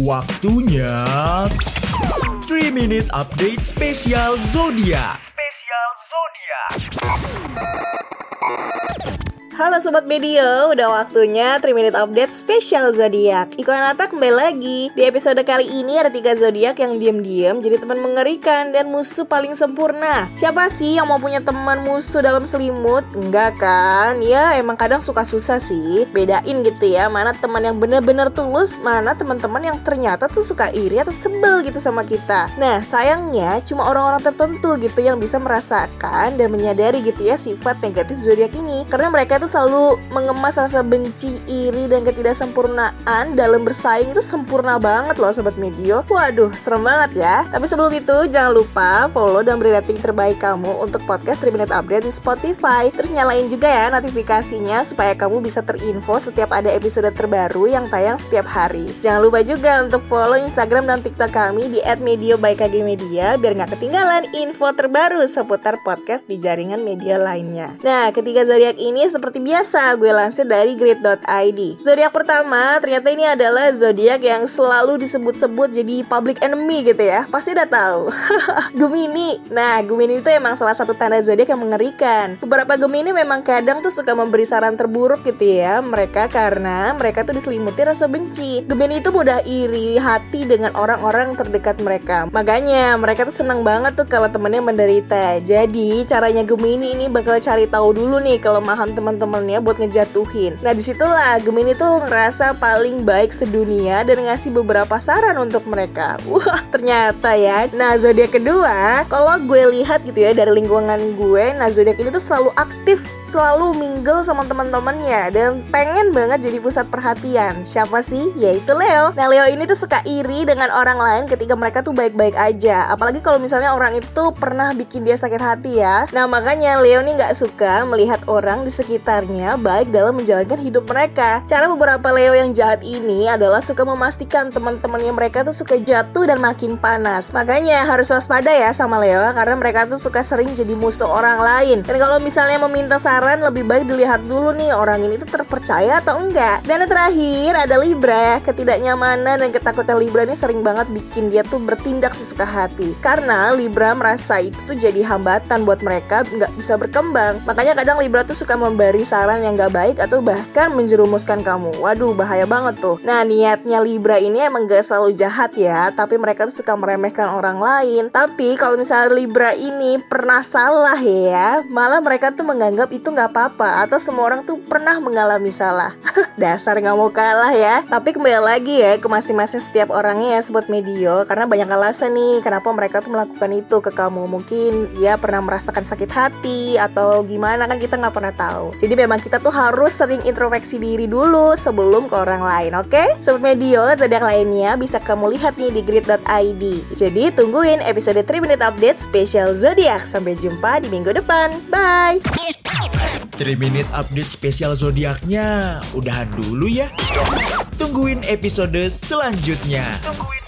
Waktunya 3 Minute Update Spesial Zodiak. Halo Sobat Medio, udah waktunya 3 Minute Update spesial Zodiak Iko Anata kembali lagi. Di episode kali ini ada tiga Zodiak yang diam-diam jadi teman mengerikan dan musuh paling sempurna. Siapa sih yang mau punya teman musuh dalam selimut? Enggak kan? Ya emang kadang suka susah sih. Bedain gitu ya, mana teman yang bener-bener tulus Mana teman-teman yang ternyata tuh suka iri atau sebel gitu sama kita. Nah sayangnya cuma orang-orang tertentu gitu yang bisa merasakan dan menyadari gitu ya sifat negatif Zodiak ini. Karena mereka tuh selalu mengemas rasa benci, iri, dan ketidaksempurnaan dalam bersaing itu sempurna banget loh Sobat Medio. Waduh, serem banget ya. Tapi sebelum itu jangan lupa follow dan beri rating terbaik kamu untuk podcast 3 Minute Update di Spotify. Terus nyalain juga ya notifikasinya supaya kamu bisa terinfo setiap ada episode terbaru yang tayang setiap hari. Jangan lupa juga untuk follow Instagram dan TikTok kami di @medio_by_kg_media biar nggak ketinggalan info terbaru seputar podcast di jaringan media lainnya. Nah, ketiga zodiak ini seperti seperti biasa, gue lansir dari grid.id. Zodiak pertama ternyata ini adalah zodiak yang selalu disebut-sebut jadi public enemy gitu ya. Pasti udah tahu. Gemini. Nah, Gemini itu emang salah satu tanda zodiak yang mengerikan. Beberapa Gemini memang kadang tuh suka memberi saran terburuk gitu ya mereka karena mereka tuh diselimuti rasa benci. Gemini itu mudah iri hati dengan orang-orang terdekat mereka. Makanya mereka tuh senang banget tuh kalau temennya menderita. Jadi caranya Gemini ini bakal cari tahu dulu nih kelemahan teman teman-temannya buat ngejatuhin. Nah di situlah Gemini tuh ngerasa paling baik sedunia dan ngasih beberapa saran untuk mereka. Wah ternyata ya. Nah zodiak kedua, kalau gue lihat gitu ya dari lingkungan gue, nah zodiak ini tuh selalu aktif, selalu mingle sama teman-temannya dan pengen banget jadi pusat perhatian. Siapa sih? Yaitu Leo. Nah Leo ini tuh suka iri dengan orang lain ketika mereka tuh baik-baik aja. Apalagi kalau misalnya orang itu pernah bikin dia sakit hati ya. Nah makanya Leo nih nggak suka melihat orang di sekitar sekitarnya baik dalam menjalankan hidup mereka. Cara beberapa Leo yang jahat ini adalah suka memastikan teman-temannya mereka tuh suka jatuh dan makin panas. Makanya harus waspada ya sama Leo karena mereka tuh suka sering jadi musuh orang lain. Dan kalau misalnya meminta saran lebih baik dilihat dulu nih orang ini tuh terpercaya atau enggak. Dan yang terakhir ada Libra. Ketidaknyamanan dan ketakutan Libra ini sering banget bikin dia tuh bertindak sesuka hati. Karena Libra merasa itu tuh jadi hambatan buat mereka nggak bisa berkembang. Makanya kadang Libra tuh suka memberi memberi saran yang gak baik atau bahkan menjerumuskan kamu. Waduh, bahaya banget tuh. Nah, niatnya Libra ini emang gak selalu jahat ya, tapi mereka tuh suka meremehkan orang lain. Tapi kalau misalnya Libra ini pernah salah ya, malah mereka tuh menganggap itu gak apa-apa atau semua orang tuh pernah mengalami salah. Dasar gak mau kalah ya. Tapi kembali lagi ya ke masing-masing setiap orangnya ya sebut medio karena banyak alasan nih kenapa mereka tuh melakukan itu ke kamu. Mungkin dia pernah merasakan sakit hati atau gimana kan kita nggak pernah tahu. Jadi memang kita tuh harus sering introspeksi diri dulu sebelum ke orang lain, oke? Okay? Sobat Medio, zodiak lainnya bisa kamu lihat nih di grid.id. Jadi tungguin episode 3 Minute Update spesial zodiak. Sampai jumpa di minggu depan. Bye! 3 Minute Update spesial zodiaknya udahan dulu ya. Tungguin episode selanjutnya. Tungguin